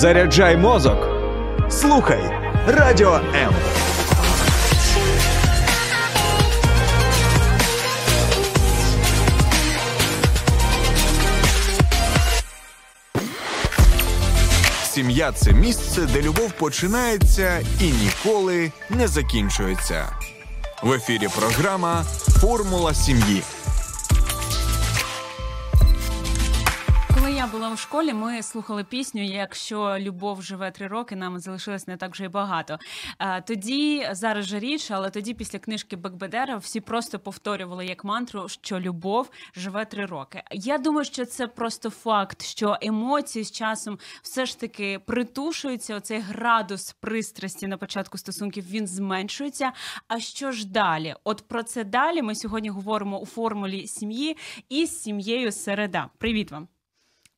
Заряджай мозок. Слухай Радіо М. Сім'я це місце, де любов починається і ніколи не закінчується. В ефірі програма Формула сім'ї. У школі, ми слухали пісню Якщо любов живе три роки, нам залишилось не так вже й багато. Тоді зараз же річ, але тоді, після книжки Бекбедера, всі просто повторювали як мантру, що любов живе три роки. Я думаю, що це просто факт, що емоції з часом все ж таки притушуються. Оцей градус пристрасті на початку стосунків він зменшується. А що ж далі? От про це далі ми сьогодні говоримо у формулі сім'ї і з сім'єю середа. Привіт вам.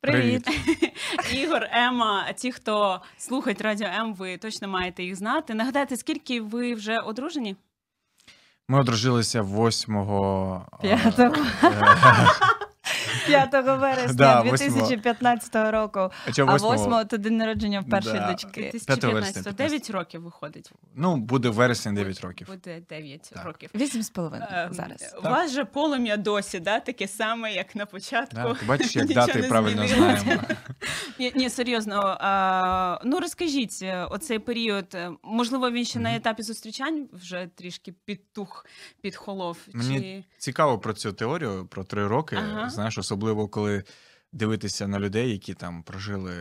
Привіт. Ігор, Ема. Ті, хто слухають радіо М, ви точно маєте їх знати. Нагадайте, скільки ви вже одружені? Ми одружилися 8 П'ятого. 5 вересня Да, 2015 року. А восьмого? 8 то день народження в першої дочки. 2015 9 років виходить. Ну, буде в вересні 9 років. Буде 9 років. Вісім з половиною Ем, зараз. У вас же полум'я досі, да? таке саме, як на початку. Да, бачиш, як дати правильно знаємо. Ні, серйозно. Ну розкажіть е, оцей період. е, Можливо, він ще на етапі зустрічань вже трішки підтух, підхолов. Мені Чи... Цікаво про цю теорію про три роки. Знаєш, особливо коли дивитися на людей, які там прожили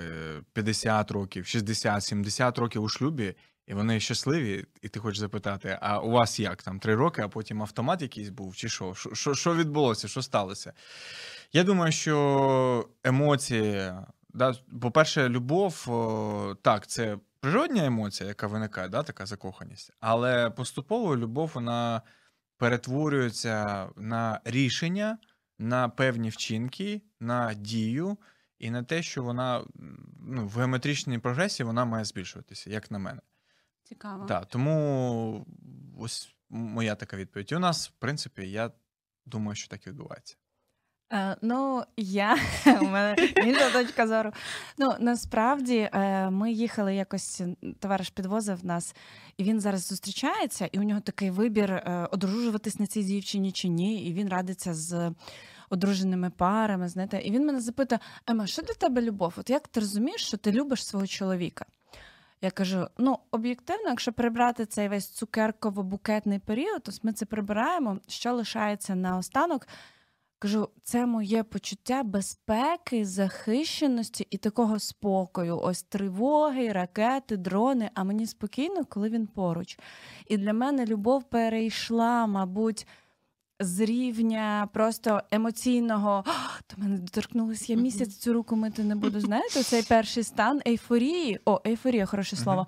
50 років, 60, 70 років у шлюбі, і вони щасливі, і ти хочеш запитати: а у вас як там три роки, а потім автомат якийсь був, чи що? Що- Що, відбулося? Що сталося? Я думаю, що емоції, да, по-перше, любов, так, це природня емоція, яка виникає, да, така закоханість, але поступово любов вона перетворюється на рішення, на певні вчинки, на дію і на те, що вона ну, в геометричній прогресії вона має збільшуватися, як на мене. Цікаво. Так, тому ось моя така відповідь. І у нас, в принципі, я думаю, що так і відбувається. Е, ну, я у мене інша точка зору. Ну насправді е, ми їхали якось, товариш підвозив нас, і він зараз зустрічається, і у нього такий вибір е, одружуватись на цій дівчині чи ні. І він радиться з одруженими парами. Знаєте, і він мене запитує: Ема, що для тебе любов? От як ти розумієш, що ти любиш свого чоловіка? Я кажу: ну, об'єктивно, якщо прибрати цей весь цукерково-букетний період, то ми це прибираємо. Що лишається наостанок? Кажу, це моє почуття безпеки, захищеності і такого спокою. Ось тривоги, ракети, дрони. А мені спокійно, коли він поруч. І для мене любов перейшла, мабуть, з рівня просто емоційного. До мене доторкнулась, я місяць цю руку мити не буду. Знаєте, цей перший стан ейфорії. О, ейфорія, хороше слово.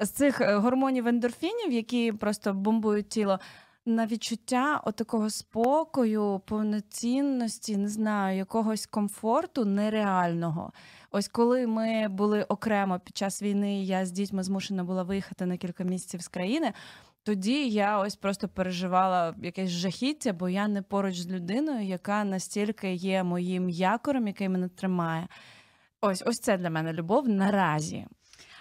З цих е, гормонів ендорфінів, які просто бомбують тіло на відчуття отакого спокою, повноцінності, не знаю, якогось комфорту нереального. Ось коли ми були окремо під час війни, я з дітьми змушена була виїхати на кілька місяців з країни. Тоді я ось просто переживала якесь жахіття, бо я не поруч з людиною, яка настільки є моїм якорем, який мене тримає. Ось ось це для мене любов наразі.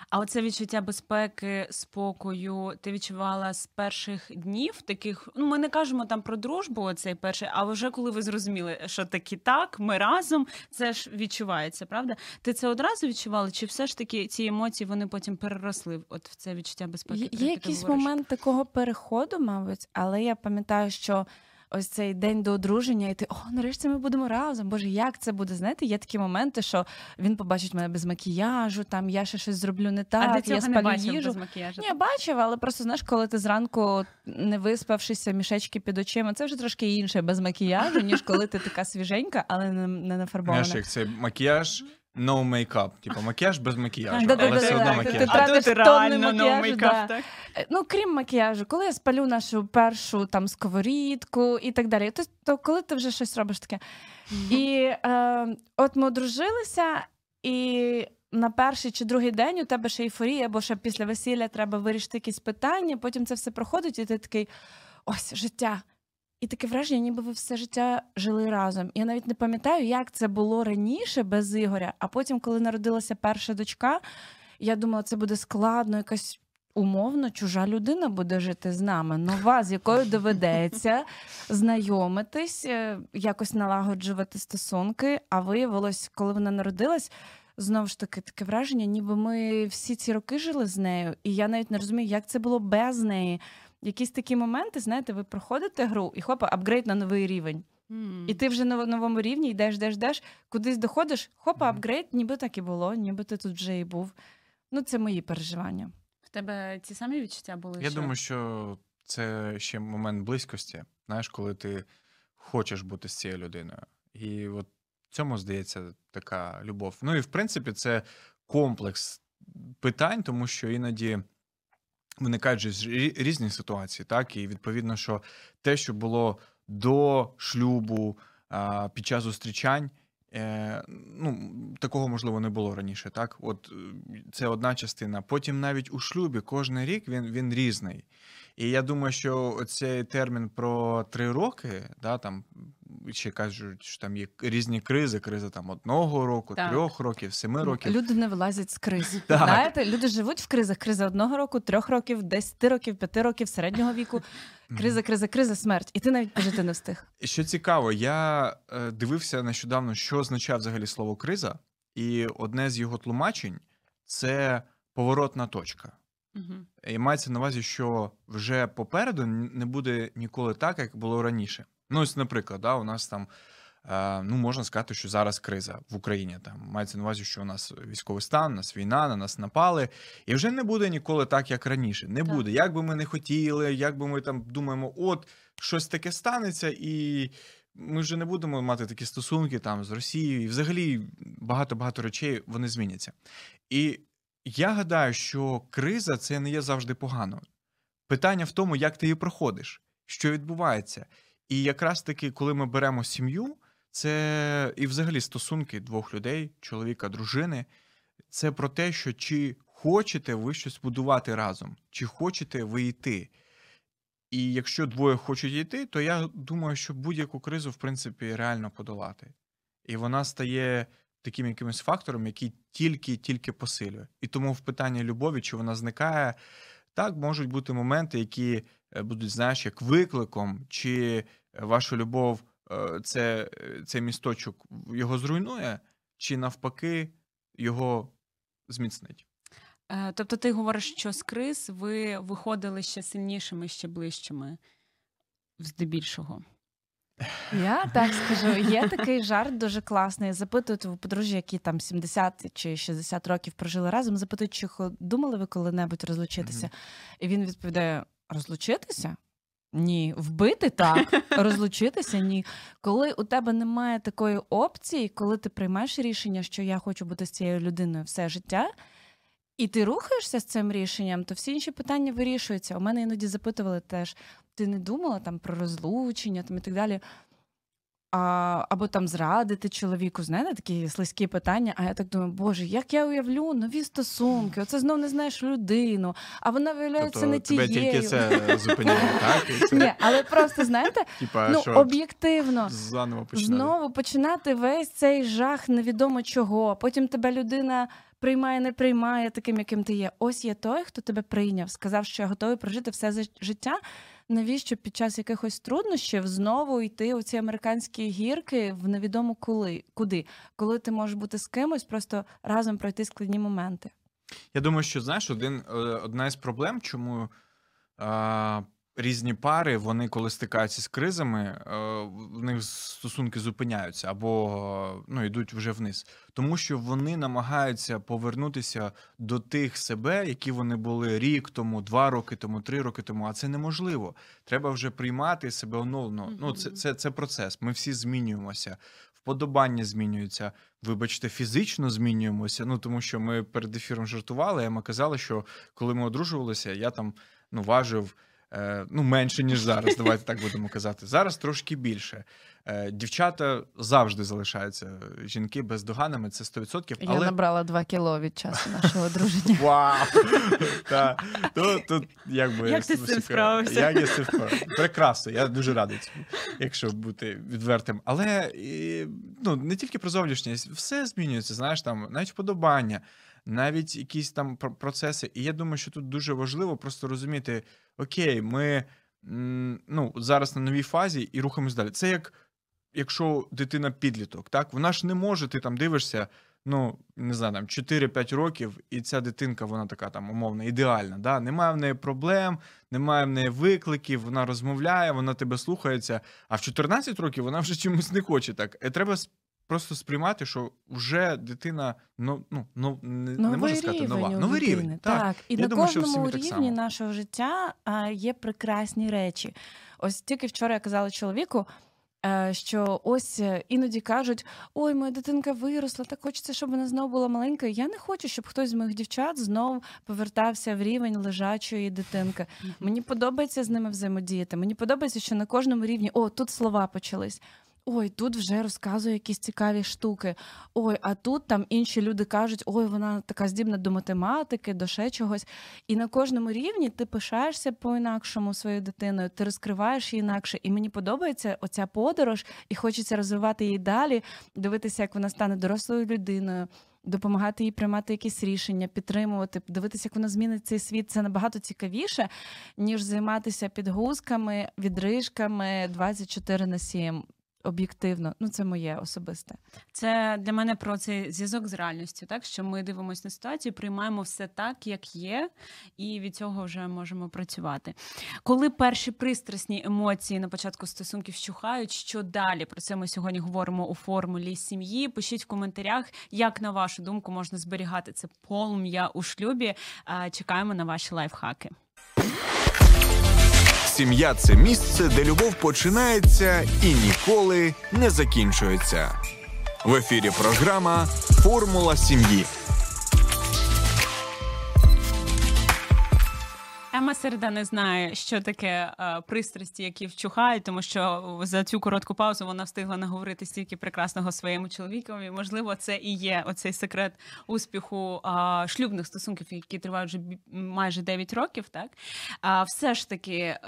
А оце відчуття безпеки, спокою, ти відчувала з перших днів таких. Ну, ми не кажемо там про дружбу, оцей перший, а вже коли ви зрозуміли, що таки так, ми разом, це ж відчувається, правда? Ти це одразу відчувала? Чи все ж таки ці емоції вони потім переросли от в це відчуття безпеки? Є, якийсь момент такого переходу, мабуть, але я пам'ятаю, що ось цей день до одруження, і ти о, нарешті ми будемо разом. Боже, як це буде? Знаєте, є такі моменти, що він побачить мене без макіяжу, там я ще щось зроблю не так, а я до цього спалю не бачив їжу. без макіяжу. Ні, я бачив, але просто знаєш, коли ти зранку не виспавшися, мішечки під очима, це вже трошки інше без макіяжу, ніж коли ти така свіженька, але не, не нафарбована. Знаєш, як це макіяж, no makeup. Типу макіяж без макіяжу, Да-да-да-да, але все одно так, макіяж. ти а тратиш тут тонни реально no макіяжу, makeup, да. так? Е, Ну, крім макіяжу, коли я спалю нашу першу там сковорідку і так далі, то, то коли ти вже щось робиш таке. І е, от ми одружилися, і на перший чи другий день у тебе ще ейфорія, бо ще після весілля треба вирішити якісь питання, потім це все проходить, і ти такий ось життя. І таке враження, ніби ви все життя жили разом. Я навіть не пам'ятаю, як це було раніше без Ігоря. А потім, коли народилася перша дочка, я думала, це буде складно, якась умовно чужа людина буде жити з нами, нова, з якою доведеться знайомитись, е, якось налагоджувати стосунки. А виявилось, коли вона народилась. Знову ж таки, таке враження, ніби ми всі ці роки жили з нею, і я навіть не розумію, як це було без неї. Якісь такі моменти, знаєте, ви проходите гру і хопа, апгрейд на новий рівень. М. І ти вже на новому рівні йдеш, йдеш, йдеш, кудись доходиш, хопа, апгрейд, ніби так і було, ніби ти тут вже і був. Ну, це мої переживання. В тебе ці самі відчуття були? Я що... думаю, що це ще момент близькості. Знаєш, коли ти хочеш бути з цією людиною. І от в цьому здається така любов. Ну і в принципі, це комплекс питань, тому що іноді виникають же ж рі- різні ситуації, так? І відповідно, що те, що було до шлюбу, під час зустрічань. Е, ну, такого можливо не було раніше, так? От е, це одна частина. Потім навіть у шлюбі кожен рік він, він різний. І я думаю, що цей термін про три роки, да, там ще кажуть, що там є різні кризи, криза там одного року, Так. трьох років, семи років. Люди не вилазять з криз. Знаєте, люди живуть в кризах. Криза одного року, трьох років, десяти років, п'яти років, середнього віку. Криза, криза, криза, смерть. І ти навіть пожити не встиг. Що цікаво, я е, дивився нещодавно, що означає взагалі слово криза, і одне з його тлумачень це поворотна точка. Мгм. І мається на увазі, що вже попереду не буде ніколи так, як було раніше. Ну, ось, наприклад, да, у нас там. е, Ну, можна сказати, що зараз криза в Україні. Там мається на увазі, що у нас військовий стан, у нас війна, на нас напали, і вже не буде ніколи так, як раніше. Не Так. буде. Як би ми не хотіли, як би ми там думаємо, от щось таке станеться, і ми вже не будемо мати такі стосунки там з Росією, і взагалі багато багато речей вони зміняться. І я гадаю, що криза це не є завжди погано. Питання в тому, як ти її проходиш, що відбувається. І якраз таки, коли ми беремо сім'ю, це і взагалі стосунки двох людей, чоловіка, дружини, це про те, що чи хочете ви щось будувати разом, чи хочете ви йти. І якщо двоє хочуть йти, то я думаю, що будь-яку кризу, в принципі, реально подолати. І вона стає таким якимось фактором, який тільки-тільки посилює. І тому в питанні любові, чи вона зникає, так можуть бути моменти, які е, будуть, знаєш, як викликом, чи е, ваша любов е, це, цей місточок його зруйнує, чи навпаки його зміцнить. Тобто ти говориш, що з криз ви виходили ще сильнішими, ще ближчими, здебільшого. Я так скажу, є такий жарт дуже класний. Запитують у подружжя, які там 70 чи 60 років прожили разом, запитують, чи думали ви коли-небудь розлучитися? І він відповідає: розлучитися? Ні, вбити так, розлучитися ні. Коли у тебе немає такої опції, коли ти приймаєш рішення, що я хочу бути з цією людиною все життя, і ти рухаєшся з цим рішенням, то всі інші питання вирішуються. У мене іноді запитували теж: ти не думала там про розлучення там і так далі. А, або там зрадити чоловіку, знаєте, такі слизькі питання. А я так думаю, боже, як я уявлю нові стосунки, оце знов не знаєш людину, а вона виявляється не тебе тією. тільки це зупиняє, так? І це, Ні, але просто знаєте, типа, ну що об'єктивно. заново починати. Знову починати весь цей жах невідомо чого. Потім тебе людина приймає, не приймає таким, яким ти є. Ось є той, хто тебе прийняв, сказав, що я готовий прожити все життя. Навіщо під час якихось труднощів знову йти у ці американські гірки в невідомо коли, куди, коли ти можеш бути з кимось, просто разом пройти складні моменти. Я думаю, що знаєш, один, е, одна із проблем, чому різні пари, вони коли стикаються з кризами, е, в них стосунки зупиняються або е, ну, йдуть вже вниз. Тому що вони намагаються повернутися до тих себе, які вони були рік тому, два роки тому, три роки тому. А це неможливо. Треба вже приймати себе оновлено. Ну, це, це, це процес. Ми всі змінюємося. Вподобання змінюються, вибачте, фізично змінюємося. Ну тому що ми перед ефіром жартували. а Ми казали, що коли ми одружувалися, я там ну важив ну, менше, ніж зараз, давайте так будемо казати. Зараз трошки більше. Е, дівчата завжди залишаються жінки бездоганними, це 100%. Я набрала 2 кіло від часу нашого одруження. Вау! То, якби, Як ти з цим справився? Як я з цим справився? Прекрасно, я дуже радий цьому, якщо бути відвертим. Але ну, не тільки про зовнішність, все змінюється, знаєш, там, навіть вподобання, навіть якісь там про- процеси. І я думаю, що тут дуже важливо просто розуміти: окей, ми ну, зараз на новій фазі і рухаємось далі. Це як якщо дитина підліток, так вона ж не може, ти там дивишся. Ну, не знаю, там 4-5 років, і ця дитинка, вона така там умовно ідеальна. Да? Немає в неї проблем, немає в неї викликів, вона розмовляє, вона тебе слухається. А в 14 років вона вже чомусь не хоче так. І треба просто сприймати, що вже дитина ну, ну, ну не, не можна сказати нова. Новий дитини, рівень. Так. І Я на думаю, що кожному так рівні нашого життя а, є прекрасні речі. Ось тільки вчора я казала чоловіку. Е, Що ось е, іноді кажуть: ой, моя дитинка виросла, так хочеться, щоб вона знову була маленькою. Я не хочу, щоб хтось з моїх дівчат знов повертався в рівень лежачої дитинки. Мені подобається з ними взаємодіяти. Мені подобається, що на кожному рівні о, тут слова почались. Ой, тут вже розказує якісь цікаві штуки. Ой, а тут там інші люди кажуть, ой, вона така здібна до математики, до ще чогось. І на кожному рівні ти пишаєшся по-інакшому своєю дитиною, ти розкриваєш її інакше. І мені подобається оця подорож, і хочеться розвивати її далі, дивитися, як вона стане дорослою людиною. Допомагати їй приймати якісь рішення, підтримувати, дивитися, як вона змінить цей світ. Це набагато цікавіше, ніж займатися підгузками, відрижками 24 на 7. Об'єктивно, ну це моє особисте. Це для мене про цей зв'язок з реальністю, так що ми дивимося на ситуацію, приймаємо все так, як є, і від цього вже можемо працювати. Коли перші пристрасні емоції на початку стосунків вщухають, що далі? Про це ми сьогодні говоримо у формулі сім'ї. Пишіть в коментарях, як на вашу думку можна зберігати це полум'я у шлюбі. Е, Чекаємо на ваші лайфхаки. Сім'я це місце, де любов починається і ніколи не закінчується. В ефірі програма Формула сім'ї. Ема Середа не знає, що таке е, пристрасті, які вчухають, тому що за цю коротку паузу вона встигла наговорити стільки прекрасного своєму чоловікові. Можливо, це і є оцей секрет успіху е, шлюбних стосунків, які тривають вже майже 9 років. Так а все ж таки, е,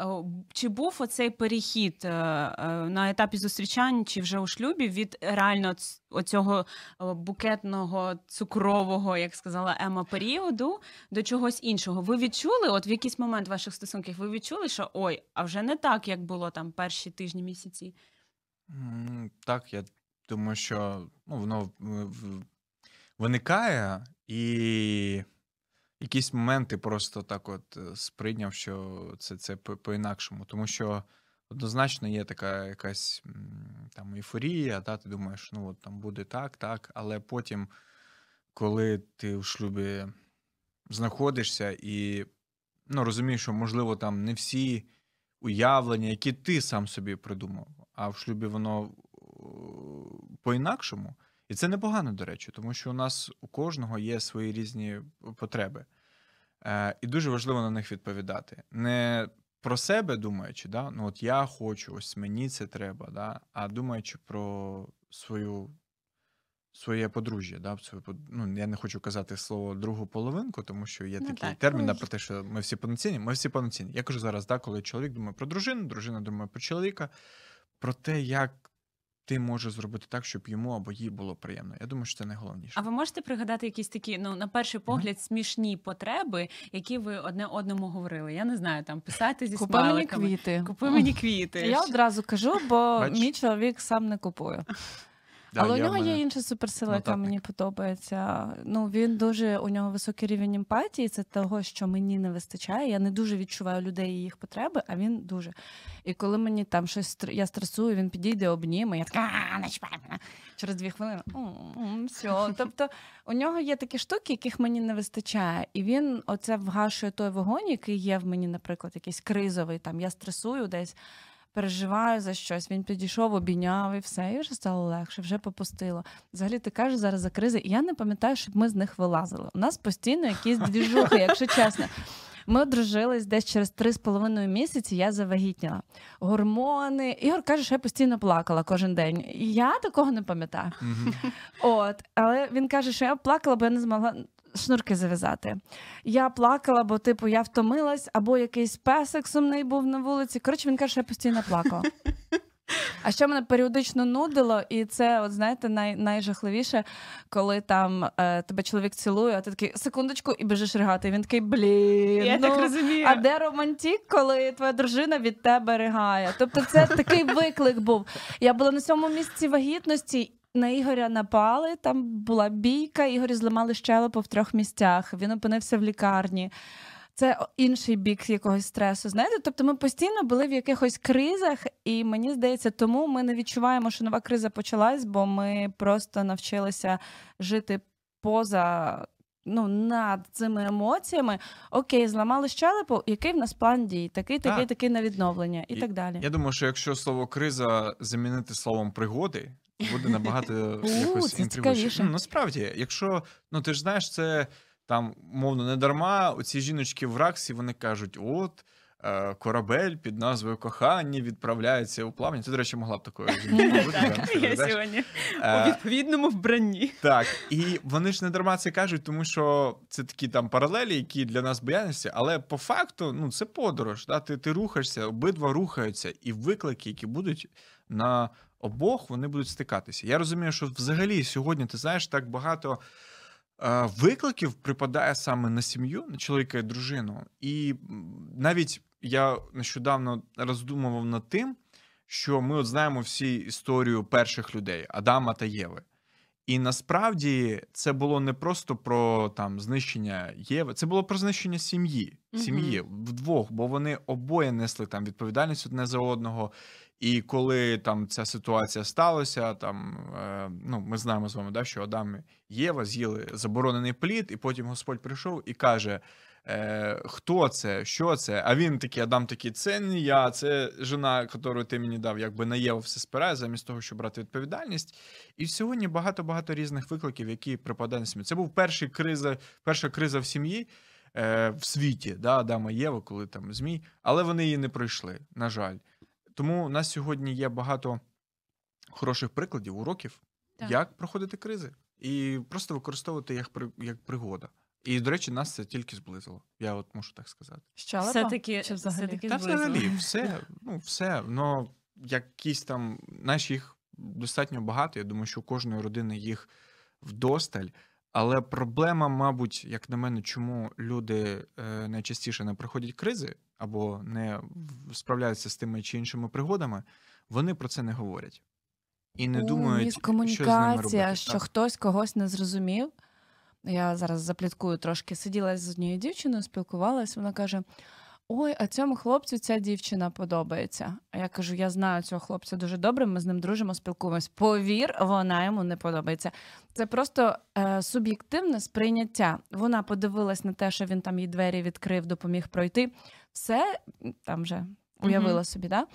чи був оцей перехід е, е, на етапі зустрічань, чи вже у шлюбі від реально оцього е, букетного цукрового, як сказала Ема, періоду до чогось іншого. Ви відчули, от в якийсь момент ваших стосунків, ви відчули, що ой, а вже не так, як було там перші тижні місяці. Так, я думаю, що ну, воно виникає, і якісь моменти просто так от е, сприйняв, що це, це по-інакшому. Тому що однозначно є така якась там ейфорія, та, ти думаєш, ну от там буде так, так, але потім, коли ти в шлюбі знаходишся і ну, розумієш, що можливо там не всі уявлення, які ти сам собі придумав, а в шлюбі воно е, по-інакшому. І це непогано, до речі, тому що у нас у кожного є свої різні потреби. Е, і дуже важливо на них відповідати. Не про себе думаючи, да? ну от я хочу, ось мені це треба, да? а думаючи про свою. Своє подружжя, да, свою, ну, я не хочу казати слово другу половинку, тому що є Ну, такий так. термін Ну, про те, що ми всі повноцінні, ми всі повноцінні. Я кажу зараз, да, коли чоловік думає про дружину, дружина думає про чоловіка, про те, як ти можеш зробити так, щоб йому або їй було приємно. Я думаю, що це найголовніше. А ви можете пригадати якісь такі, ну на перший погляд, смішні потреби, які ви одне одному говорили? Я не знаю, там писати зі Купи мені квіти. Купи мені квіти. Я одразу кажу, бо Бач? мій чоловік сам не купує. Да, Але у нього мене- є інша суперсила, яка нотатник. мені подобається. Ну він дуже у нього високий рівень емпатії. Це того, що мені не вистачає. Я не дуже відчуваю людей і їх потреби, а він дуже. І коли мені там щось я стресую, він підійде обніме. Я така «А, не мене». через дві хвилини. Все. Тобто у нього є такі штуки, яких мені не вистачає, і він оце вгашує той вогонь, який є в мені, наприклад, якийсь кризовий. Там я стресую десь переживаю за щось. Він підійшов, обійняв і все, і вже стало легше, вже попустило. Взагалі, ти кажеш зараз за кризи, і я не пам'ятаю, щоб ми з них вилазили. У нас постійно якісь двіжухи, якщо чесно. Ми одружились десь через три з половиною місяці. Я завагітніла. Гормони. Ігор каже, що я постійно плакала кожен день. Я такого не пам'ятаю. Мгм. От, але він каже, що я плакала, бо я не змогла шнурки зав'язати. Я плакала, бо, типу, я втомилась, або якийсь песик сумний був на вулиці. Коротше, він каже, що я постійно плакала. А що мене періодично нудило, і це, от знаєте, най, найжахливіше, коли там е, тебе чоловік цілує, а ти такий секундочку і біжиш ригати. І він такий блін. Я ну, так розумію. а де романтик, коли твоя дружина від тебе ригає? Тобто, це такий виклик був. Я була на сьомому місці вагітності. На Ігоря напали, там була бійка, Ігорі зламали щелепу в трьох місцях. Він опинився в лікарні. Це інший бік якогось стресу. Знаєте, тобто ми постійно були в якихось кризах, і мені здається, тому ми не відчуваємо, що нова криза почалась, бо ми просто навчилися жити поза. Ну, над цими емоціями, окей, зламали щелепу, який в нас план дій, такий, такий, Так. такий на відновлення, і, І- так далі. Я думаю, що якщо слово криза замінити словом пригоди, буде набагато якось інтригуюче. Ну, насправді, якщо ну ти ж знаєш, це там мовно не дарма. Оці жіночки в Раксі вони кажуть: от. е, Корабель під назвою кохання відправляється у плавання. Ти, до речі, могла б такою я сьогодні Е, у відповідному вбранні. Так, і вони ж не дарма це кажуть, тому що це такі там паралелі, які для нас боялися, але по факту ну це подорож. Да? Ти, ти рухаєшся, обидва рухаються, і виклики, які будуть на обох, вони будуть стикатися. Я розумію, що взагалі сьогодні ти знаєш так багато. е, Викликів припадає саме на сім'ю, на чоловіка і дружину. І навіть я нещодавно роздумував над тим, що ми от знаємо всі історію перших людей Адама та Єви. І насправді це було не просто про там знищення Єви, це було про знищення сім'ї, сім'ї вдвох, бо вони обоє несли там відповідальність одне за одного. І коли там ця ситуація сталася, там е, ну ми знаємо з вами, да, що Адам і Єва з'їли заборонений плід, і потім Господь прийшов і каже: е, Хто це? Що це? А він такий, Адам такий, це не я, це жена, яку ти мені дав, якби на Єву все спирає, замість того, щоб брати відповідальність. І сьогодні багато-багато різних викликів, які припадають на сім'ю. Це був перший криза, перша криза в сім'ї е, в світі, да, Адама Єва, коли там змій, але вони її не пройшли, на жаль. Тому у нас сьогодні є багато хороших прикладів, уроків, Так. як проходити кризи, і просто використовувати їх як пригода. І, до речі, нас це тільки зблизило. Я от можу так сказати. Щелепа? Все-таки, Чи взагалі? все-таки Та зблизило. взагалі, все, ну, все. Ну, якісь там, знаєш, їх достатньо багато. Я думаю, що у кожної родини їх вдосталь. Але проблема, мабуть, як на мене, чому люди е, найчастіше не проходять кризи або не справляються з тими чи іншими пригодами, вони про це не говорять. І не У, думають, що з ними робити. що Так. хтось когось не зрозумів. Я зараз запліткую трошки. Сиділа з однією дівчиною, спілкувалась. Вона каже: Ой, а цьому хлопцю ця дівчина подобається. А я кажу: я знаю цього хлопця дуже добре. Ми з ним дружимо, спілкуємось. Повір, вона йому не подобається. Це просто е, суб'єктивне сприйняття. Вона подивилась на те, що він там їй двері відкрив, допоміг пройти. Все там вже уявила собі, да?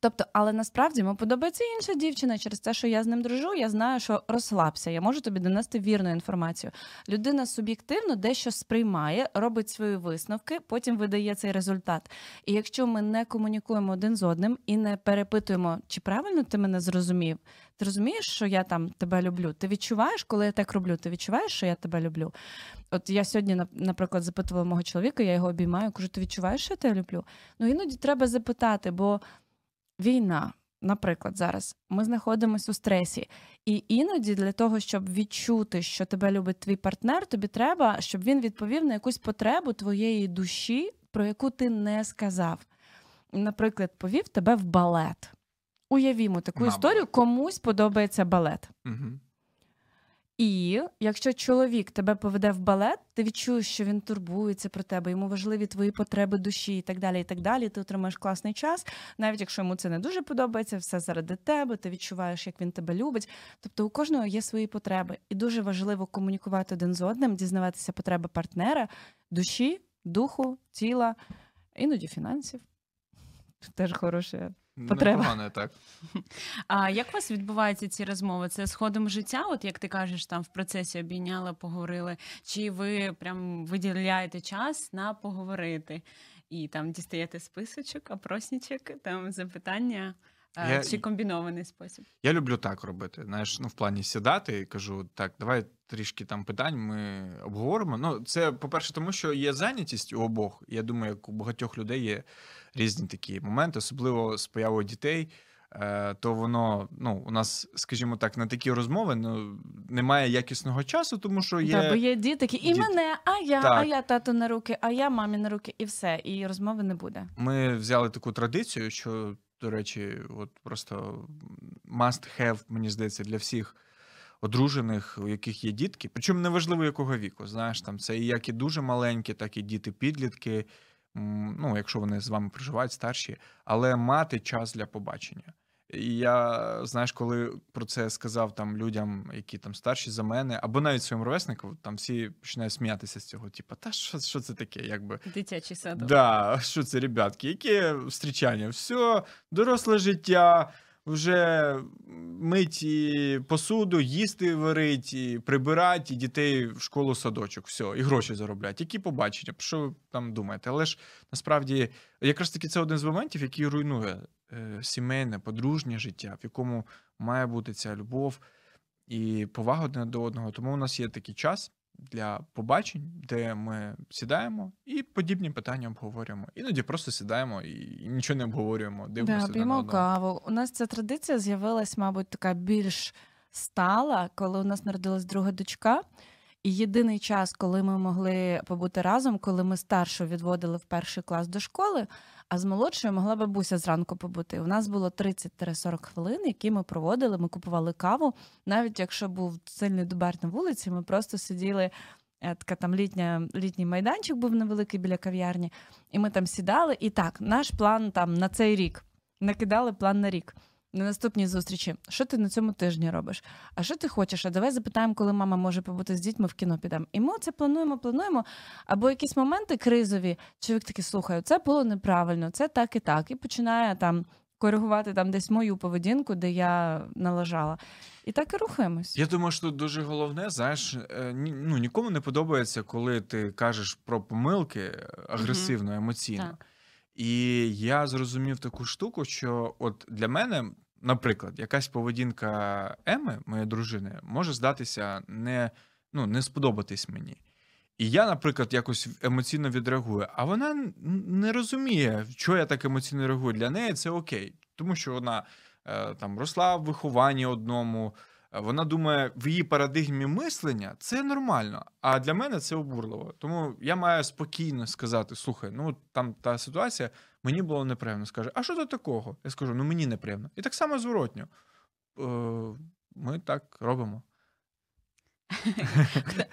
Тобто, але насправді йому подобається інша дівчина через те, що я з ним дружу. Я знаю, що розслабся. Я можу тобі донести вірну інформацію. Людина суб'єктивно дещо сприймає, робить свої висновки, потім видає цей результат. І якщо ми не комунікуємо один з одним і не перепитуємо, чи правильно ти мене зрозумів, ти розумієш, що я там тебе люблю? Ти відчуваєш, коли я так роблю? Ти відчуваєш, що я тебе люблю? От я сьогодні, нап- наприклад, запитувала мого чоловіка, я його обіймаю, кажу: ти відчуваєш, що я тебе люблю? Ну іноді треба запитати, бо війна, наприклад, зараз ми знаходимося у стресі, і іноді для того, щоб відчути, що тебе любить твій партнер, тобі треба, щоб він відповів на якусь потребу твоєї душі, про яку ти не сказав. Наприклад, повів тебе в балет. Уявімо таку Мама. історію, комусь подобається балет. Мгм. І якщо чоловік тебе поведе в балет, ти відчуєш, що він турбується про тебе, йому важливі твої потреби душі і так далі. І так далі. Ти отримаєш класний час, навіть якщо йому це не дуже подобається, все заради тебе, ти відчуваєш, як він тебе любить. Тобто у кожного є свої потреби, і дуже важливо комунікувати один з одним, дізнаватися потреби партнера, душі, духу, тіла, іноді фінансів. Теж хороше Потреба. Непогано, так. А як у вас відбуваються ці розмови? Це з ходом життя? От як ти кажеш, там в процесі обійняли, поговорили, чи ви прям виділяєте час на поговорити і там дістаєте списочок, опроснічок, там запитання, Я- чи комбінований спосіб? Я люблю так робити. Знаєш, ну в плані сідати і кажу: так, давай трішки там питань ми обговоримо. Ну, це, по-перше, тому що є зайнятість у обох. Я думаю, як у багатьох людей є різні такі моменти, особливо з появою дітей. е, То воно, ну, у нас, скажімо так, на такі розмови ну, немає якісного часу, тому що є. Та, бо є діти, які і Діти. мене, а я, а я тату на руки, а я мамі на руки, і все. І розмови не буде. Ми взяли таку традицію, що, до речі, от просто must have, мені здається, для всіх одружених, у яких є дітки. Причому неважливо, якого віку. Знаєш, там це як і дуже маленькі, так і діти-підлітки. Ну, якщо вони з вами проживають старші, але мати час для побачення. І я, знаєш, коли про це сказав там людям, які там старші за мене, або навіть своїм ровесникам, там всі починають сміятися з цього. Типу, та що, що це таке? Якби Дитячий садок. Да, що це, ребятки, яке зустрічання? Все, доросле життя, вже мить і посуду, їсти варить, і прибирати, і дітей в школу садочок. Все, і гроші заробляти. Які побачення? Що ви там думаєте? Але ж насправді, якраз таки це один з моментів, який руйнує е, сімейне, подружнє життя, в якому має бути ця любов і повага один до одного. Тому у нас є такий час для побачень, де ми сідаємо і подібні питання обговорюємо. Іноді просто сідаємо і, нічого не обговорюємо. Дивимося Да, п'ємо каву. У нас ця традиція з'явилась, мабуть, така більш стала, коли у нас народилась друга дочка. І єдиний час, коли ми могли побути разом, коли ми старшу відводили в перший клас до школи, а з молодшою могла бабуся зранку побути. У нас було 30-40 хвилин, які ми проводили. Ми купували каву. Навіть якщо був сильний дубар на вулиці, ми просто сиділи. е, Така там літня, літній майданчик був невеликий біля кав'ярні, і ми там сідали. І так, наш план там на цей рік накидали план на рік. На наступній зустрічі, що ти на цьому тижні робиш? А що ти хочеш? А давай запитаємо, коли мама може побути з дітьми в кіно підемо. І ми це плануємо, плануємо. Або якісь моменти кризові, чоловік такий слухає, це було неправильно, це так і так. І починає там коригувати там десь мою поведінку, де я налажала. І так і рухаємось. Я думаю, що тут дуже головне, знаєш, е, ну, нікому не подобається, коли ти кажеш про помилки е, агресивно, емоційно. Так. І я зрозумів таку штуку, що от для мене, наприклад, якась поведінка Еми, моєї дружини, може здатися не, ну, не сподобатись мені. І я, наприклад, якось емоційно відреагую, а вона не розуміє, що я так емоційно реагую. Для неї це окей, тому що вона е, там росла в вихованні одному. е, Вона думає, в її парадигмі мислення це нормально, а для мене це обурливо. Тому я маю спокійно сказати: слухай, ну там та ситуація, мені було неприємно. Скаже, а що до такого? Я скажу, ну мені неприємно. І так само зворотньо. Е, Ми так робимо.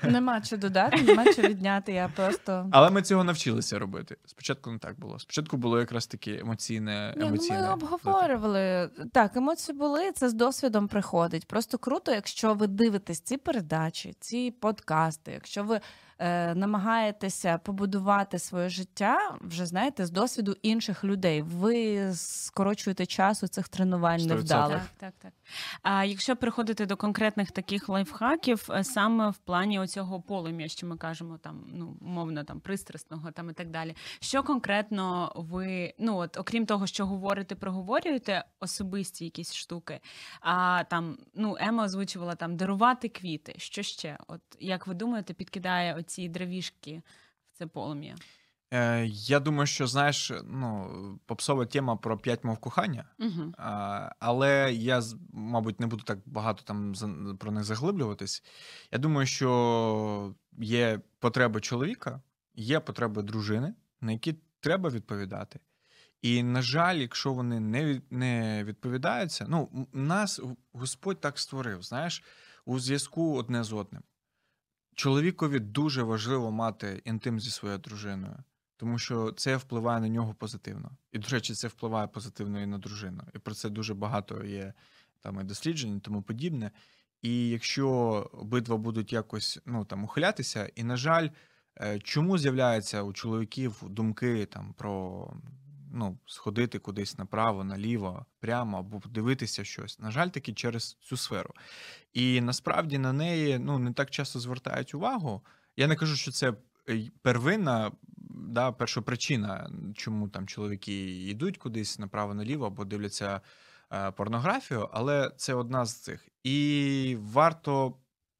Нема що додати, нема що відняти. Я просто Але ми цього навчилися робити. Спочатку не так було. Спочатку було якраз таки емоційне. Ні, ну, емоційне ми обговорювали. Так, емоції були, це з досвідом приходить. Просто круто, якщо ви дивитесь ці передачі, ці подкасти, якщо ви е, намагаєтеся побудувати своє життя, вже знаєте, з досвіду інших людей. Ви скорочуєте час у цих тренувань 100%. невдалих. Так, так, так. А якщо приходити до конкретних таких лайфхаків, е, саме в плані оцього полум'я, що ми кажемо, там ну умовно там пристрасного там і так далі. Що конкретно ви, ну от окрім того, що говорите, проговорюєте особисті якісь штуки, а там ну Ема озвучувала там дарувати квіти. Що ще? От як ви думаєте, підкидає оці дровішки в це полум'я? Е, я думаю, що знаєш, ну, попсова тема про п'ять мов кохання. Угу. А, але я, мабуть, не буду так багато там про них заглиблюватись. Я думаю, що є потреби чоловіка, є потреби дружини, на які треба відповідати. І, на жаль, якщо вони не, не відповідаються, ну, нас Господь так створив, знаєш, у зв'язку одне з одним. Чоловікові дуже важливо мати інтим зі своєю дружиною, тому що це впливає на нього позитивно. І, до речі, це впливає позитивно і на дружину. І про це дуже багато є там і досліджень, і тому подібне. І якщо обидва будуть якось ну, там, ухилятися, і, на жаль, е, чому з'являються у чоловіків думки там, про ну, сходити кудись направо, наліво, прямо або подивитися щось. На жаль, таки через цю сферу. І насправді на неї ну, не так часто звертають увагу. Я не кажу, що це е, первинна да, першопричина, чому там чоловіки йдуть кудись направо-наліво або дивляться е, порнографію, але це одна з цих. І варто,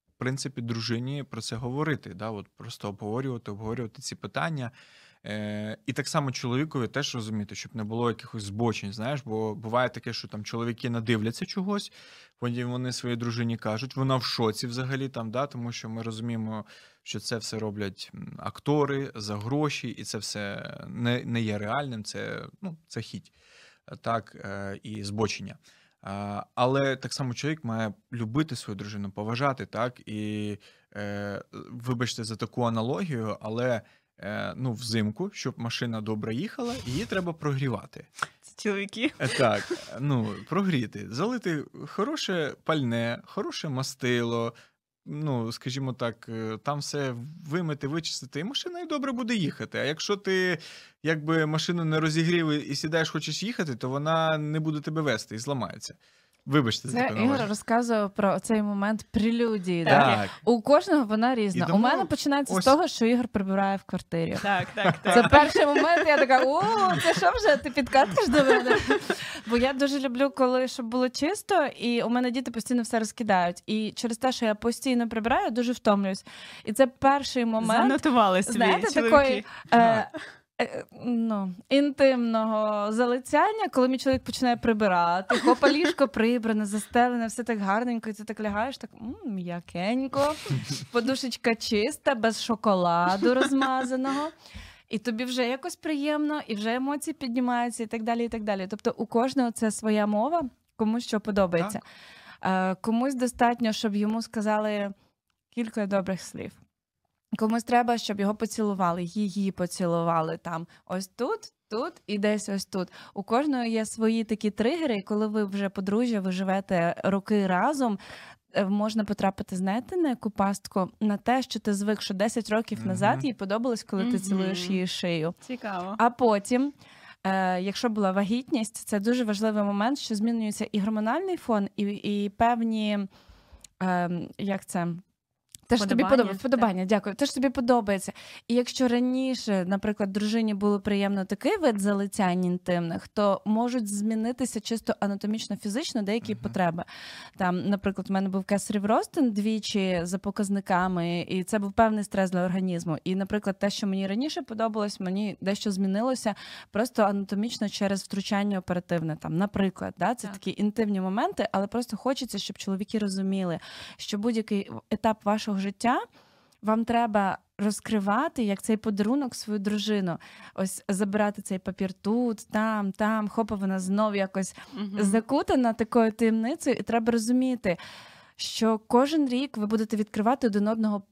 в принципі, дружині про це говорити. Да, от Просто обговорювати, обговорювати ці питання. Е, І так само чоловікові теж розуміти, щоб не було якихось збочень. Знаєш, бо буває таке, що там чоловіки надивляться чогось, потім вони своїй дружині кажуть, вона в шоці взагалі там, да, тому що ми розуміємо, що це все роблять актори за гроші, і це все не не є реальним, це ну, це хіть, так, е, і збочення. Але так само чоловік має любити свою дружину, поважати, так, і е, вибачте за таку аналогію, але. Е, ну, взимку, щоб машина добре їхала, її треба прогрівати. Це чоловіки. Е, так, ну, прогріти, залити хороше пальне, хороше мастило. Ну, скажімо так, е, там все вимити, вичистити, і машина і добре буде їхати. А якщо ти якби машину не розігрів і сідаєш, хочеш їхати, то вона не буде тебе вести і зламається. Вибачте, це Ігор розказував про цей момент прелюдії. Так. так. У кожного вона різна. Тому... У мене починається Ось... з того, що Ігор прибирає в квартирі. Так, так, так. Це перший момент. Я така: о, це що вже? Ти підкатиш до мене? Бо я дуже люблю, коли щоб було чисто, і у мене діти постійно все розкидають. І через те, що я постійно прибираю, дуже втомлююсь. І це перший момент. Занотували собі, знаєте, такої. Е, Е, ну, інтимного залицяння, коли мій чоловік починає прибирати, хопа ліжко прибране, застелене, все так гарненько, і ти так лягаєш, так м'якенько, подушечка чиста, без шоколаду розмазаного. І тобі вже якось приємно, і вже емоції піднімаються, і так далі. і так далі. Тобто у кожного це своя мова, комусь що подобається. Так. Е, комусь достатньо, щоб йому сказали кілька добрих слів. Комусь треба, щоб його поцілували, її поцілували там. Ось тут, тут і десь ось тут. У кожного є свої такі тригери, і коли ви вже подружжя, ви живете роки разом. Е, можна потрапити, знаєте, на яку пастку на те, що ти звик, що 10 років mm-hmm. назад їй подобалось, коли mm-hmm. ти цілуєш її шию. Цікаво. А потім, е, якщо була вагітність, це дуже важливий момент, що змінюється і гормональний фон, і і певні, е, як це. Те ж тобі подобається. Вподобання, дякую. Те ж тобі подобається. І якщо раніше, наприклад, дружині було приємно такий вид залицянь інтимних, то можуть змінитися чисто анатомічно, фізично деякі uh-huh. потреби. Там, наприклад, у мене був кесарів ростин двічі за показниками, і це був певний стрес для організму. І, наприклад, те, що мені раніше подобалось, мені дещо змінилося просто анатомічно через втручання оперативне. Там, наприклад, да, це так. такі інтимні моменти, але просто хочеться, щоб чоловіки розуміли, що будь-який етап вашого життя, вам треба розкривати як цей подарунок свою дружину. Ось забирати цей папір тут, там, там, хопа, вона знов якось угу. закутана такою таємницею, і треба розуміти, що кожен рік ви будете відкривати один одного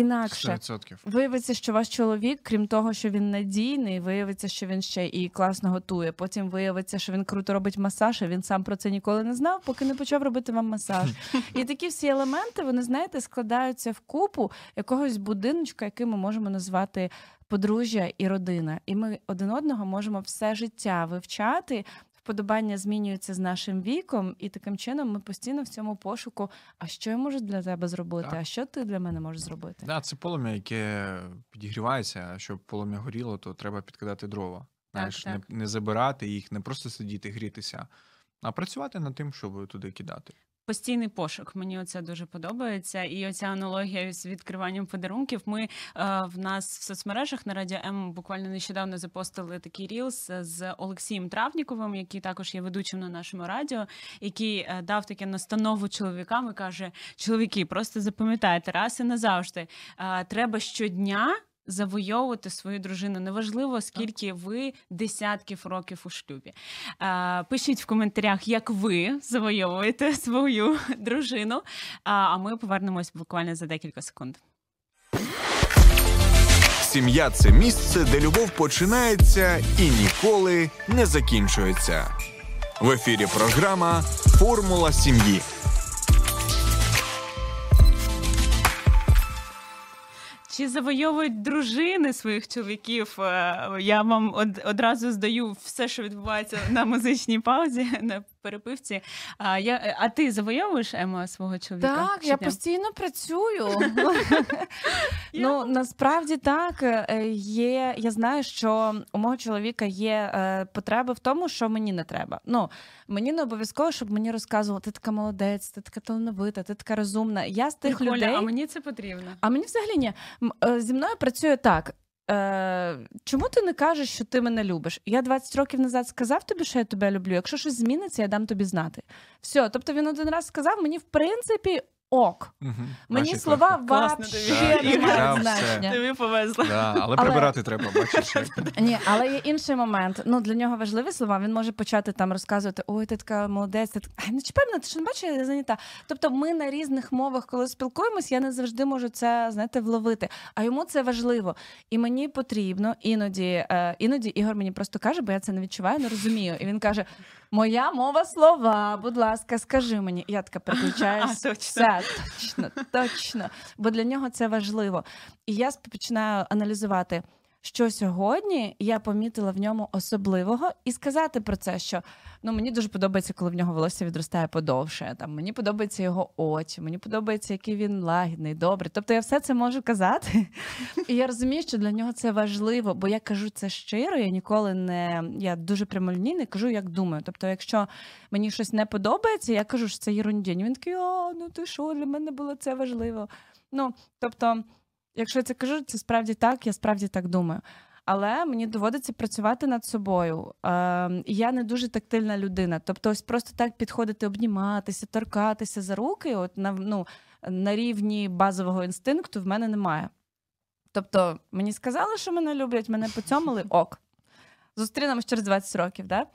інакше 100%. виявиться, що ваш чоловік, крім того, що він надійний, виявиться, що він ще і класно готує. Потім виявиться, що він круто робить масаж. а Він сам про це ніколи не знав, поки не почав робити вам масаж. І такі всі елементи, вони знаєте, складаються в купу якогось будиночка, який ми можемо назвати. Подружжя і родина, і ми один одного можемо все життя вивчати, вподобання змінюються з нашим віком, і таким чином ми постійно в цьому пошуку. А що я можу для тебе зробити? Так. А що ти для мене можеш зробити? Да, це полум'я, яке підігрівається. А щоб полум'я горіло, то треба підкидати дрова. Знаєш, так, так. Не, не забирати їх, не просто сидіти, грітися, а працювати над тим, щоб туди кидати. Постійний пошук. Мені оце дуже подобається. І оця аналогія з відкриванням подарунків. Ми е, в нас в соцмережах на радіо М буквально нещодавно запостили такий рілс з Олексієм Травніковим, який також є ведучим на нашому радіо, який е, дав таке настанову чоловікам і каже: чоловіки, просто запам'ятайте раз і назавжди. Е, треба щодня завойовувати свою дружину. Неважливо, скільки ви десятків років у шлюбі. Пишіть в коментарях, як ви завойовуєте свою дружину. А ми повернемось буквально за декілька секунд. Сім'я це місце, де любов починається і ніколи не закінчується. В ефірі програма Формула сім'ї. Чи завойовують дружини своїх чоловіків? Е, Я вам од- одразу здаю все, що відбувається на музичній паузі, перепивці. А, я, а ти завойовуєш Ема свого чоловіка? Так, я постійно працюю. ну насправді так е, є. Я знаю, що у мого чоловіка є е, потреби в тому, що мені не треба. Ну мені не обов'язково, щоб мені розказували, ти така молодець, ти така талановита, ти така розумна. Я з тих людей. а мені це потрібно. А мені взагалі ні. Е, Зі мною працює так. Е, чому ти не кажеш, що ти мене любиш? Я 20 років назад сказав тобі, що я тебе люблю. Якщо щось зміниться, я дам тобі знати. Все, тобто він один раз сказав, мені в принципі ок. Мгм. Мені Бачите? слова вообще не мають значення. Тобі повезло. Да, але Але- прибирати треба, бачиш. Ні, але є інший момент. Ну для нього важливі слова. Він може почати там розказувати: ой, ти така молодець, ти така, Ай, не чіпай мене, ти що не бачиш, я зайнята. Тобто, ми на різних мовах, коли спілкуємось, я не завжди можу це знаєте, вловити. А йому це важливо. І мені потрібно іноді, е, іноді Ігор мені просто каже, бо я це не відчуваю, не розумію. І він каже: Моя мова слова, будь ласка, скажи мені. І я така переключаюсь. А, точно. Точно, точно. Бо для нього це важливо. І я починаю аналізувати, що сьогодні я помітила в ньому особливого, і сказати про це, що ну мені дуже подобається, коли в нього волосся відростає подовше. Там мені подобаються його очі, мені подобається, який він лагідний, добрий. Тобто я все це можу казати. І я розумію, що для нього це важливо, бо я кажу це щиро, я ніколи не я дуже прямолінійний, кажу, як думаю. Тобто, якщо мені щось не подобається, я кажу, що це єрундінь. Він такий, о, ну ти що, для мене було це важливо. Ну, тобто, якщо я це кажу, це справді так, я справді так думаю. Але мені доводиться працювати над собою. Е, я не дуже тактильна людина. Тобто, ось просто так підходити, обніматися, торкатися за руки, от на, ну, на рівні базового інстинкту в мене немає. Тобто, мені сказали, що мене люблять, мене поцьомили, ок. Зустрінемось через 20 років, да?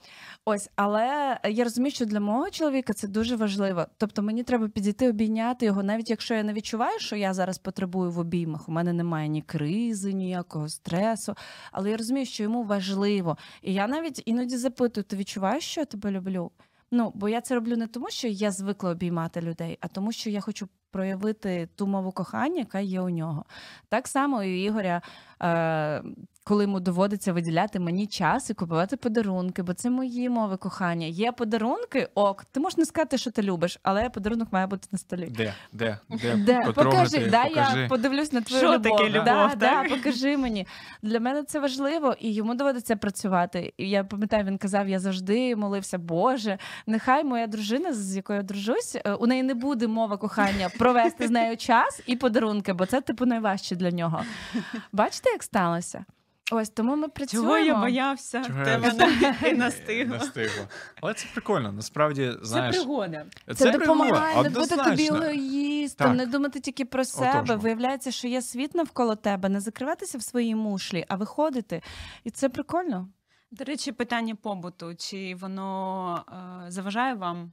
Ось, але я розумію, що для мого чоловіка це дуже важливо. Тобто мені треба підійти, обійняти його, навіть якщо я не відчуваю, що я зараз потребую в обіймах. У мене немає ні кризи, ніякого стресу. Але я розумію, що йому важливо. І я навіть іноді запитую: ти відчуваєш, що я тебе люблю? Ну, бо я це роблю не тому, що я звикла обіймати людей, а тому, що я хочу проявити ту мову кохання, яка є у нього. Так само і у Ігоря, е, коли йому доводиться виділяти мені час і купувати подарунки, бо це мої мови кохання. Є подарунки, ок, ти можеш не сказати, що ти любиш, але подарунок має бути на столі. Де? Де? Де? Де? Покажи, дай покажи. я подивлюсь на твою Що любов. таке любов, да, так? Да, покажи мені. Для мене це важливо, і йому доводиться працювати. І я пам'ятаю, він казав, я завжди молився, Боже, нехай моя дружина, з якою я дружусь, е, у неї не буде мова кохання провести з нею час і подарунки, бо це типу найважче для нього. Бачите, як сталося? Ось тому ми працюємо. Чого я боявся? Чого Те я мене і настигло. Настигло. Але це прикольно. Насправді, знаєш, Це пригода. Це, допомагає пригода, не бути тобі егоїстом, Так. не думати тільки про себе. Отож. Виявляється, що є світ навколо тебе, не закриватися в своїй мушлі, а виходити. І це прикольно. До речі, питання побуту. Чи воно е, заважає вам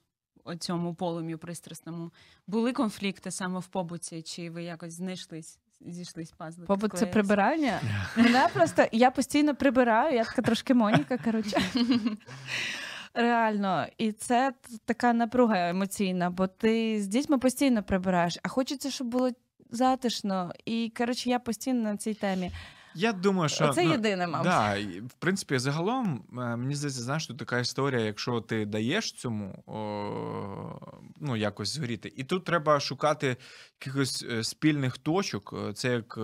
цьому полум'ю пристрасному? Були конфлікти саме в побуті, чи ви якось знайшлись, зійшлись пазли? Побут це прибирання. Мене просто я постійно прибираю, я така трошки Моніка, коротше. Реально, і це така напруга емоційна, бо ти з дітьми постійно прибираєш, а хочеться, щоб було затишно. І коротше, я постійно на цій темі. Я думаю, що Це ну, єдине, мабуть. Да, в принципі, загалом, е, мені здається, знаєш, тут така історія, якщо ти даєш цьому о, ну, якось згоріти. І тут треба шукати якихось е, спільних точок. Е, Це як.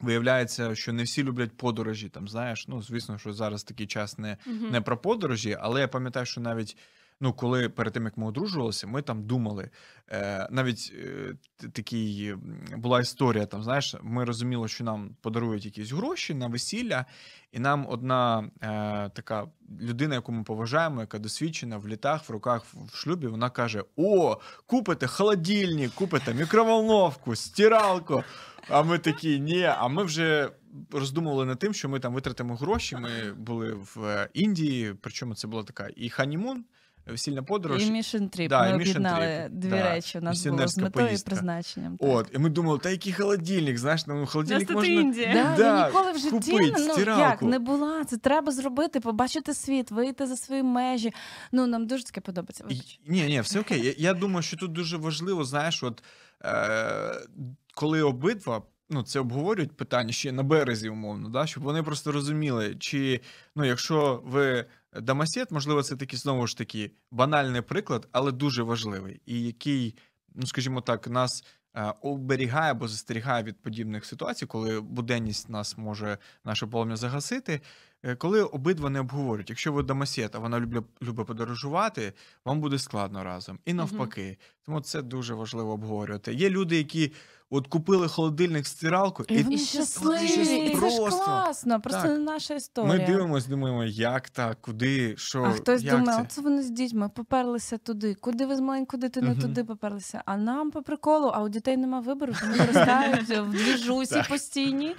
Виявляється, що не всі люблять подорожі. Там знаєш, ну звісно, що зараз такий час не, Мгм. не про подорожі, але я пам'ятаю, що навіть ну, коли перед тим як ми одружувалися, ми там думали. Е, навіть е, такий була історія. Там знаєш, ми розуміли, що нам подарують якісь гроші на весілля, і нам одна е, така людина, яку ми поважаємо, яка досвідчена в літах, в руках в шлюбі, вона каже: О, купите холодильник, купите мікроволновку, стиралку. А ми такі, ні. А ми вже роздумували над тим, що ми там витратимо гроші. Ми були в е, Індії, причому це була така і ханімун, весільна подорож. І Mission Trip. Да, Ми Mission об'єднали Trip, дві да. речі. У нас було з метою і призначенням. так. От, і ми думали, та який холодильник, знаєш, ну холодильник тут можна. Індія. Да, Да, я ніколи в житті купить ну, як, не була. Це треба зробити, побачити світ, вийти за свої межі. Ну, нам дуже таке подобається. І- Ні, ні, все окей. Я, я думаю, що тут дуже важливо, знаєш, от е, коли обидва. ну, це обговорюють питання ще на березі, умовно, да, щоб вони просто розуміли, чи ну, якщо ви дамасет, можливо, це такий знову ж таки банальний приклад, але дуже важливий, і який, ну скажімо так, нас е, оберігає або застерігає від подібних ситуацій, коли буденність нас може наше полум'я загасити. Е, Коли обидва не обговорюють, якщо ви домосєт, а вона любить, любить подорожувати, вам буде складно разом. І навпаки. Тому це дуже важливо обговорювати. Є люди, які от купили холодильник стиралку, І вони І щасливі, щасливі. і це ж Просто. класно, просто Так. не наша історія. ми дивимося, думаємо, як так, куди, що. А хтось як думає, це? оце вони з дітьми поперлися туди. Куди ви з маленькою дитиною Мгм. туди поперлися? А нам по приколу, а у дітей нема вибору, вони виростають в двіжусі постійні.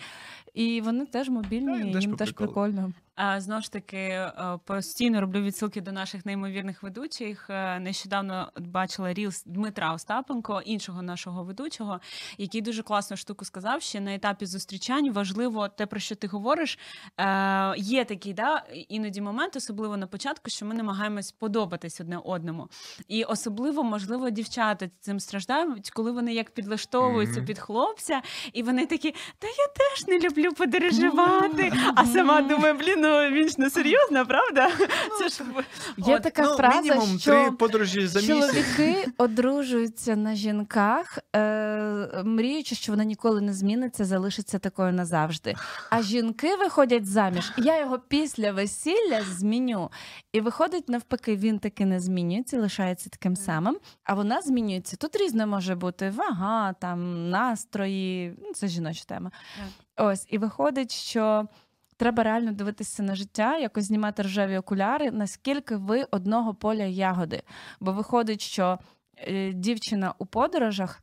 І вони теж мобільні, і їм теж прикольно. А, Знову ж таки, е, постійно роблю відсилки до наших неймовірних ведучих. Е, Нещодавно бачила рілс Дмитра Остапенко, іншого нашого ведучого, який дуже класну штуку сказав, що на етапі зустрічань важливо те, про що ти говориш. Е, Є такий да, іноді момент, особливо на початку, що ми намагаємось подобатись одне одному. І особливо, можливо, дівчата цим страждають, коли вони як підлаштовуються Мгм. під хлопця, і вони такі, та я теж не люблю подорожувати. А сама думаю, блін, ну він ж не серйозно, правда? Це ж Є От, така ну, фраза, мінімум що три подорожі за місяць. чоловіки одружуються на жінках, е, мріючи, що вона ніколи не зміниться, залишиться такою назавжди. А жінки виходять заміж. Я його після весілля зміню. І виходить, навпаки, він таки не змінюється, лишається таким самим, а вона змінюється. Тут різне може бути вага, там настрої. Ну, це жіноча тема. Ось, і виходить, що. Треба реально дивитися на життя, якось знімати ржаві окуляри, наскільки ви одного поля ягоди. Бо виходить, що е, дівчина у подорожах.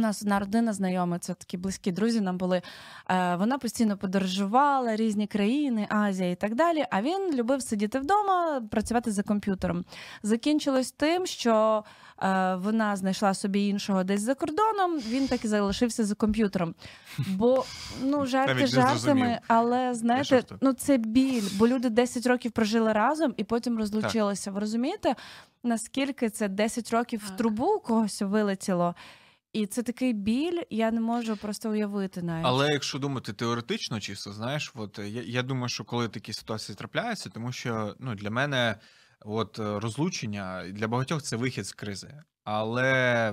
У нас одна родина знайома, це такі близькі друзі нам були. Е, вона постійно подорожувала різні країни, Азія і так далі. А він любив сидіти вдома, працювати за комп'ютером. Закінчилось тим, що е, вона знайшла собі іншого десь за кордоном. Він так і залишився за комп'ютером. Бо ну жарти жартами, але знаєте, ну це біль, бо люди 10 років прожили разом і потім розлучилися. Ви розумієте, наскільки це 10 років в трубу у когось вилетіло? І це такий біль, я не можу просто уявити навіть. Але якщо думати теоретично, чисто, знаєш, от е, я, я думаю, що коли такі ситуації трапляються, тому що ну для мене от е, розлучення для багатьох це вихід з кризи. Але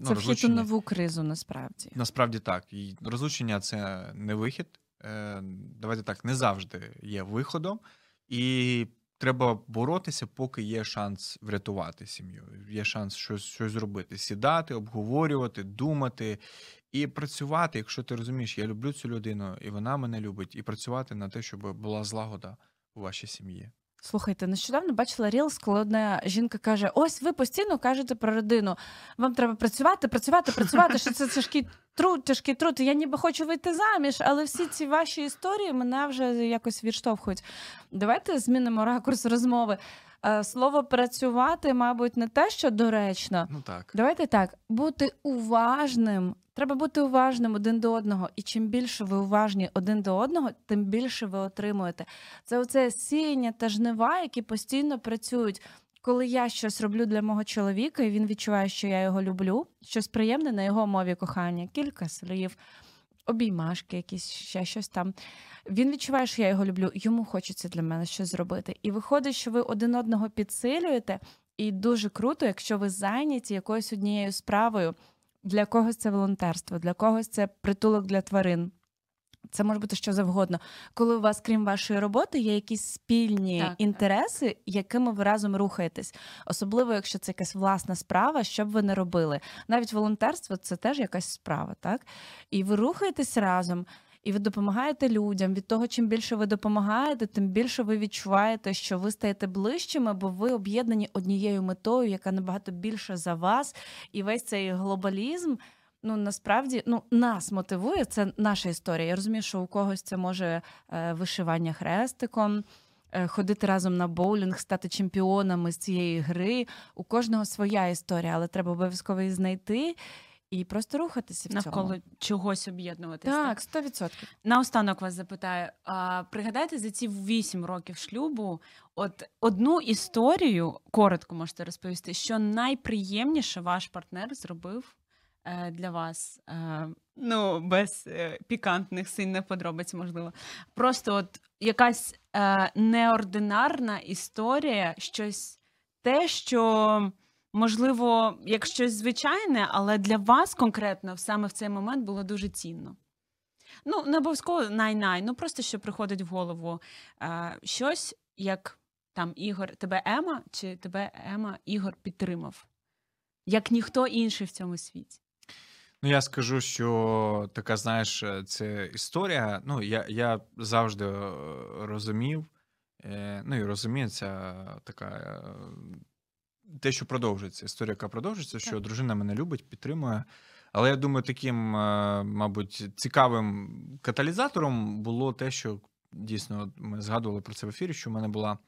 ну, це вхід у нову кризу насправді. насправді так. І розлучення це не вихід. Е, Давайте так, не завжди є виходом, і треба боротися, поки є шанс врятувати сім'ю. Є шанс щось, щось зробити, сідати, обговорювати, думати і працювати. Якщо ти розумієш, я люблю цю людину, і вона мене любить, і працювати на те, щоб була злагода у вашій сім'ї. Слухайте, нещодавно бачила Рілс, коли одна жінка каже: Ось ви постійно кажете про родину. Вам треба працювати, працювати, працювати. Що це тяжкий труд, тяжкий труд. Я ніби хочу вийти заміж, але всі ці ваші історії мене вже якось відштовхують. Давайте змінимо ракурс розмови. Е, Слово працювати, мабуть, не те, що доречно. Ну так. Давайте так, бути уважним. Треба бути уважним один до одного. І чим більше ви уважні один до одного, тим більше ви отримуєте. Це оце сіяння та жнива, які постійно працюють. Коли я щось роблю для мого чоловіка, і він відчуває, що я його люблю, щось приємне на його мові кохання, кілька слів, обіймашки, якісь ще щось там. Він відчуває, що я його люблю, йому хочеться для мене щось зробити. І виходить, що ви один одного підсилюєте, і дуже круто, якщо ви зайняті якоюсь однією справою. Для когось це волонтерство, для когось це притулок для тварин. Це може бути що завгодно. Коли у вас, крім вашої роботи, є якісь спільні Так, так. інтереси, якими ви разом рухаєтесь. Особливо, якщо це якась власна справа, що б ви не робили. Навіть волонтерство це теж якась справа, так? І ви рухаєтесь разом. І ви допомагаєте людям. Від того, чим більше ви допомагаєте, тим більше ви відчуваєте, що ви стаєте ближчими, бо ви об'єднані однією метою, яка набагато більша за вас. І весь цей глобалізм. Ну насправді ну нас мотивує. Це наша історія. Я розумію, що у когось це може е, вишивання хрестиком, е, ходити разом на боулінг, стати чемпіонами з цієї гри. У кожного своя історія, але треба обов'язково її знайти і просто рухатися в навколо цьому. чогось об'єднуватися. Так, 100%. Наостанок вас запитаю: а, пригадайте за ці вісім років шлюбу, от одну історію коротко можете розповісти, що найприємніше ваш партнер зробив для вас. Е, Ну, без е, пікантних сильних подробиць, можливо. Просто от якась е, неординарна історія, щось те, що, можливо, як щось звичайне, але для вас конкретно саме в цей момент було дуже цінно. Ну, не обов'язково най-най, ну просто що приходить в голову е, щось, як там Ігор, тебе Ема, чи тебе Ема Ігор підтримав, як ніхто інший в цьому світі. Ну, я скажу, що така, знаєш, е, це історія. Ну, я, я завжди е, розумів, е, ну і розумію, це така. е, Те, що продовжується, історія, яка продовжується, що Так. дружина мене любить, підтримує. Але я думаю, таким, мабуть, цікавим каталізатором було те, що дійсно ми згадували про це в ефірі, що в мене була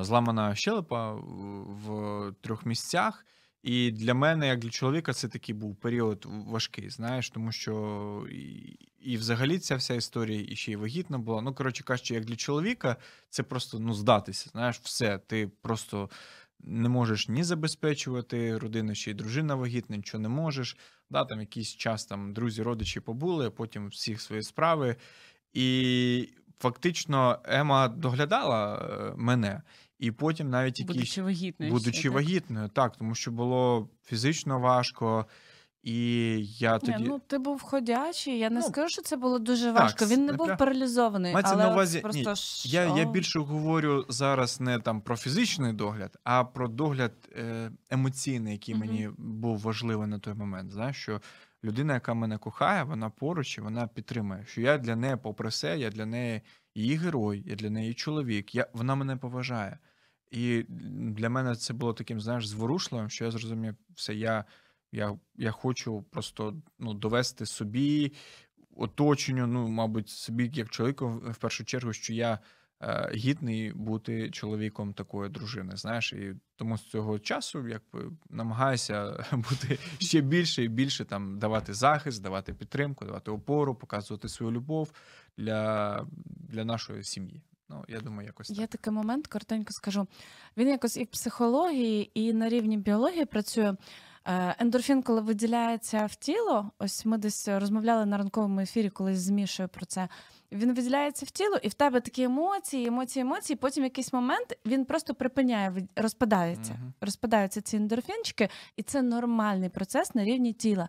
зламана щелепа в трьох місцях. І для мене, як для чоловіка, це такий був період важкий, знаєш, тому що і, і взагалі ця вся історія і ще й вагітна була. Ну, коротше кажучи, як для чоловіка, це просто ну, здатися. Знаєш, все. Ти просто не можеш ні забезпечувати родину, ще й дружина вагітна, нічого не можеш. Да, там якийсь час там друзі, родичі побули, потім всіх свої справи. І фактично Ема доглядала е, мене. І потім навіть якісь Будучи вагітною. будучи ще, так? вагітною, так, тому що було фізично важко, і я тоді. Ні, ну ти був ходячий. Я не Ну, скажу, що це було дуже так, важко. Він не не був прям- паралізований. Мається але на увазі- просто ні, Я, я більше говорю зараз не там про фізичний догляд, а про догляд е, емоційний, який Мгм. мені був важливий на той момент. Знаєш, що людина, яка мене кохає, вона поруч і вона підтримує. Що я для неї, попри все, я для неї її герой, я для неї чоловік. Я, вона мене поважає. І для мене це було таким, знаєш, зворушливим, що я зрозумів, все, я, я, я хочу просто ну, довести собі, оточенню, ну, мабуть, собі як чоловіку в першу чергу, що я гідний бути чоловіком такої дружини. Знаєш, і тому з цього часу якби намагаюся бути ще більше і більше там давати захист, давати підтримку, давати опору, показувати свою любов для, для нашої сім'ї. Ну, я думаю, якось так. Є такий момент, коротенько скажу. Він якось і в психології, і на рівні біології працює. Е, Ендорфін, коли виділяється в тіло, ось ми десь розмовляли на ранковому ефірі, колись з Мішою про це. Він виділяється в тіло, і в тебе такі емоції, емоції, емоції. Потім якийсь момент він просто припиняє, розпадається. Мгм. Розпадаються ці ендорфінчики, і це нормальний процес на рівні тіла.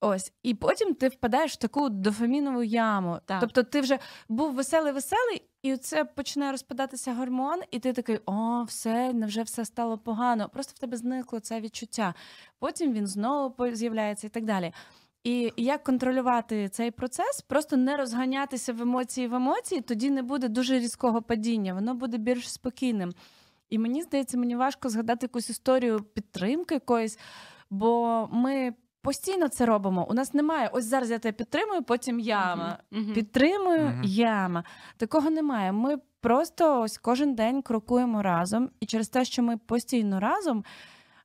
Ось, і потім ти впадаєш в таку дофамінову яму. Так. Тобто ти вже був веселий, веселий, і це починає розпадатися гормон, і ти такий: о, все, невже все стало погано. Просто в тебе зникло це відчуття. Потім він знову з'являється і так далі. І як контролювати цей процес, просто не розганятися в емоції в емоції, тоді не буде дуже різкого падіння, воно буде більш спокійним. І мені здається, мені важко згадати якусь історію підтримки якоїсь, бо ми постійно це робимо. У нас немає. Ось зараз я тебе підтримую, потім яма. Мгм. Підтримую Мгм. яма. Такого немає. Ми просто ось кожен день крокуємо разом, і через те, що ми постійно разом,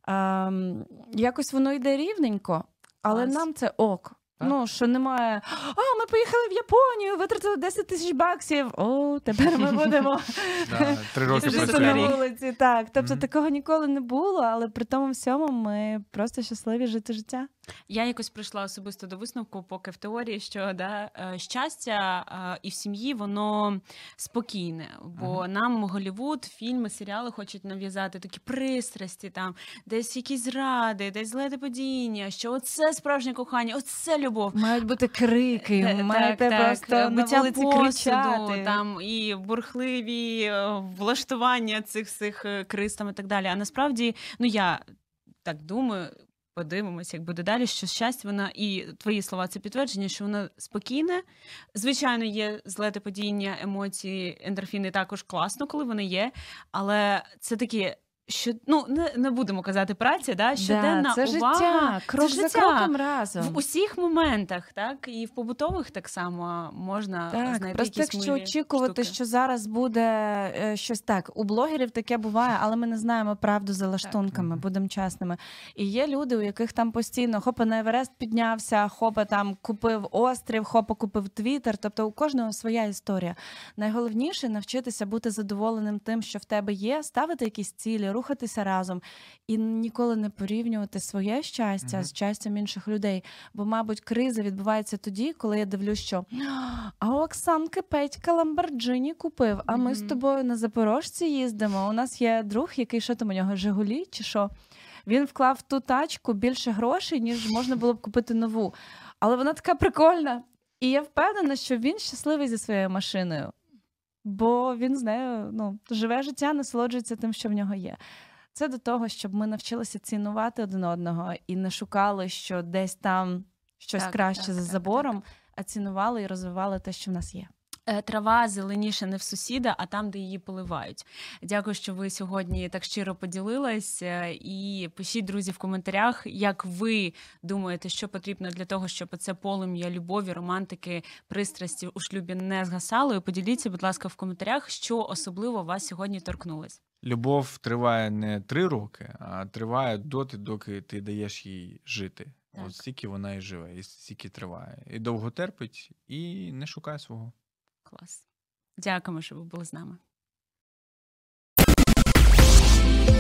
ем, якось воно йде рівненько, але Клас. нам це ок. Так. Ну, що немає. А, ми поїхали в Японію, витратили 10 тисяч баксів. О, тепер ми будемо три роки на вулиці. Так, тобто такого ніколи не було, але при тому всьому ми просто щасливі жити життя. Я якось прийшла особисто до висновку, поки в теорії, що да, е, щастя е, і в сім'ї воно спокійне. Бо нам Голівуд, фільми, серіали хочуть нав'язати такі пристрасті, там десь якісь зради, десь зле падіння, що оце справжнє кохання, оце любов. Мають бути крики, Е, маєте так, так, просто на вулиці кричати. там і бурхливі влаштування цих всіх криз там і так далі. А насправді, ну я так думаю. Подивимося, як буде далі, що щастя, вона і твої слова це підтвердження, що вона спокійне. Звичайно, є злете падіння, емоції, ендорфіни також класно, коли вони є. Але це такі, що ну не, не будемо казати праця, да? щоденна да, це увага. життя, крок це за життя. кроком разом. В усіх моментах, так і в побутових так само можна Так, знайти просто якісь якщо очікувати, штуки. що зараз буде е, щось так, у блогерів таке буває, але ми не знаємо правду за лаштунками, Мгм. будемо чесними. І є люди, у яких там постійно хопа на Еверест піднявся, хопа там купив острів, хопа купив Твіттер. Тобто у кожного своя історія. Найголовніше навчитися бути задоволеним тим, що в тебе є, ставити якісь цілі, рухатися разом і ніколи не порівнювати своє щастя Мгм. з щастям інших людей. Бо, мабуть, криза відбувається тоді, коли я дивлюсь, що а у Оксанки Петька Ламборджині купив. А ми з тобою на Запорожці їздимо. У нас є друг, який що там у нього Жигулі чи що. Він вклав в ту тачку більше грошей, ніж можна було б купити нову. Але вона така прикольна. І я впевнена, що він щасливий зі своєю машиною, бо він з нею ну, живе життя, насолоджується тим, що в нього є. Це до того, щоб ми навчилися цінувати один одного і не шукали, що десь там щось Так, краще так, за так, забором, а цінували і розвивали те, що в нас є. Е, Трава зеленіше не в сусіда, а там, де її поливають. Дякую, що ви сьогодні так щиро поділились. Е, І пишіть, друзі, в коментарях, як ви думаєте, що потрібно для того, щоб це полум'я любові, романтики, пристрасті у шлюбі не згасало. І поділіться, будь ласка, в коментарях, що особливо вас сьогодні торкнулось. Любов триває не три роки, а триває доти, доки ти даєш їй жити. Так. От стільки вона і живе, і стільки триває. І довго терпить, і не шукає свого. Клас. Дякуємо, що ви були з нами.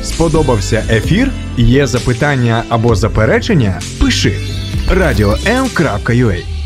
Сподобався ефір? Є запитання або заперечення? Пиши радіом.ua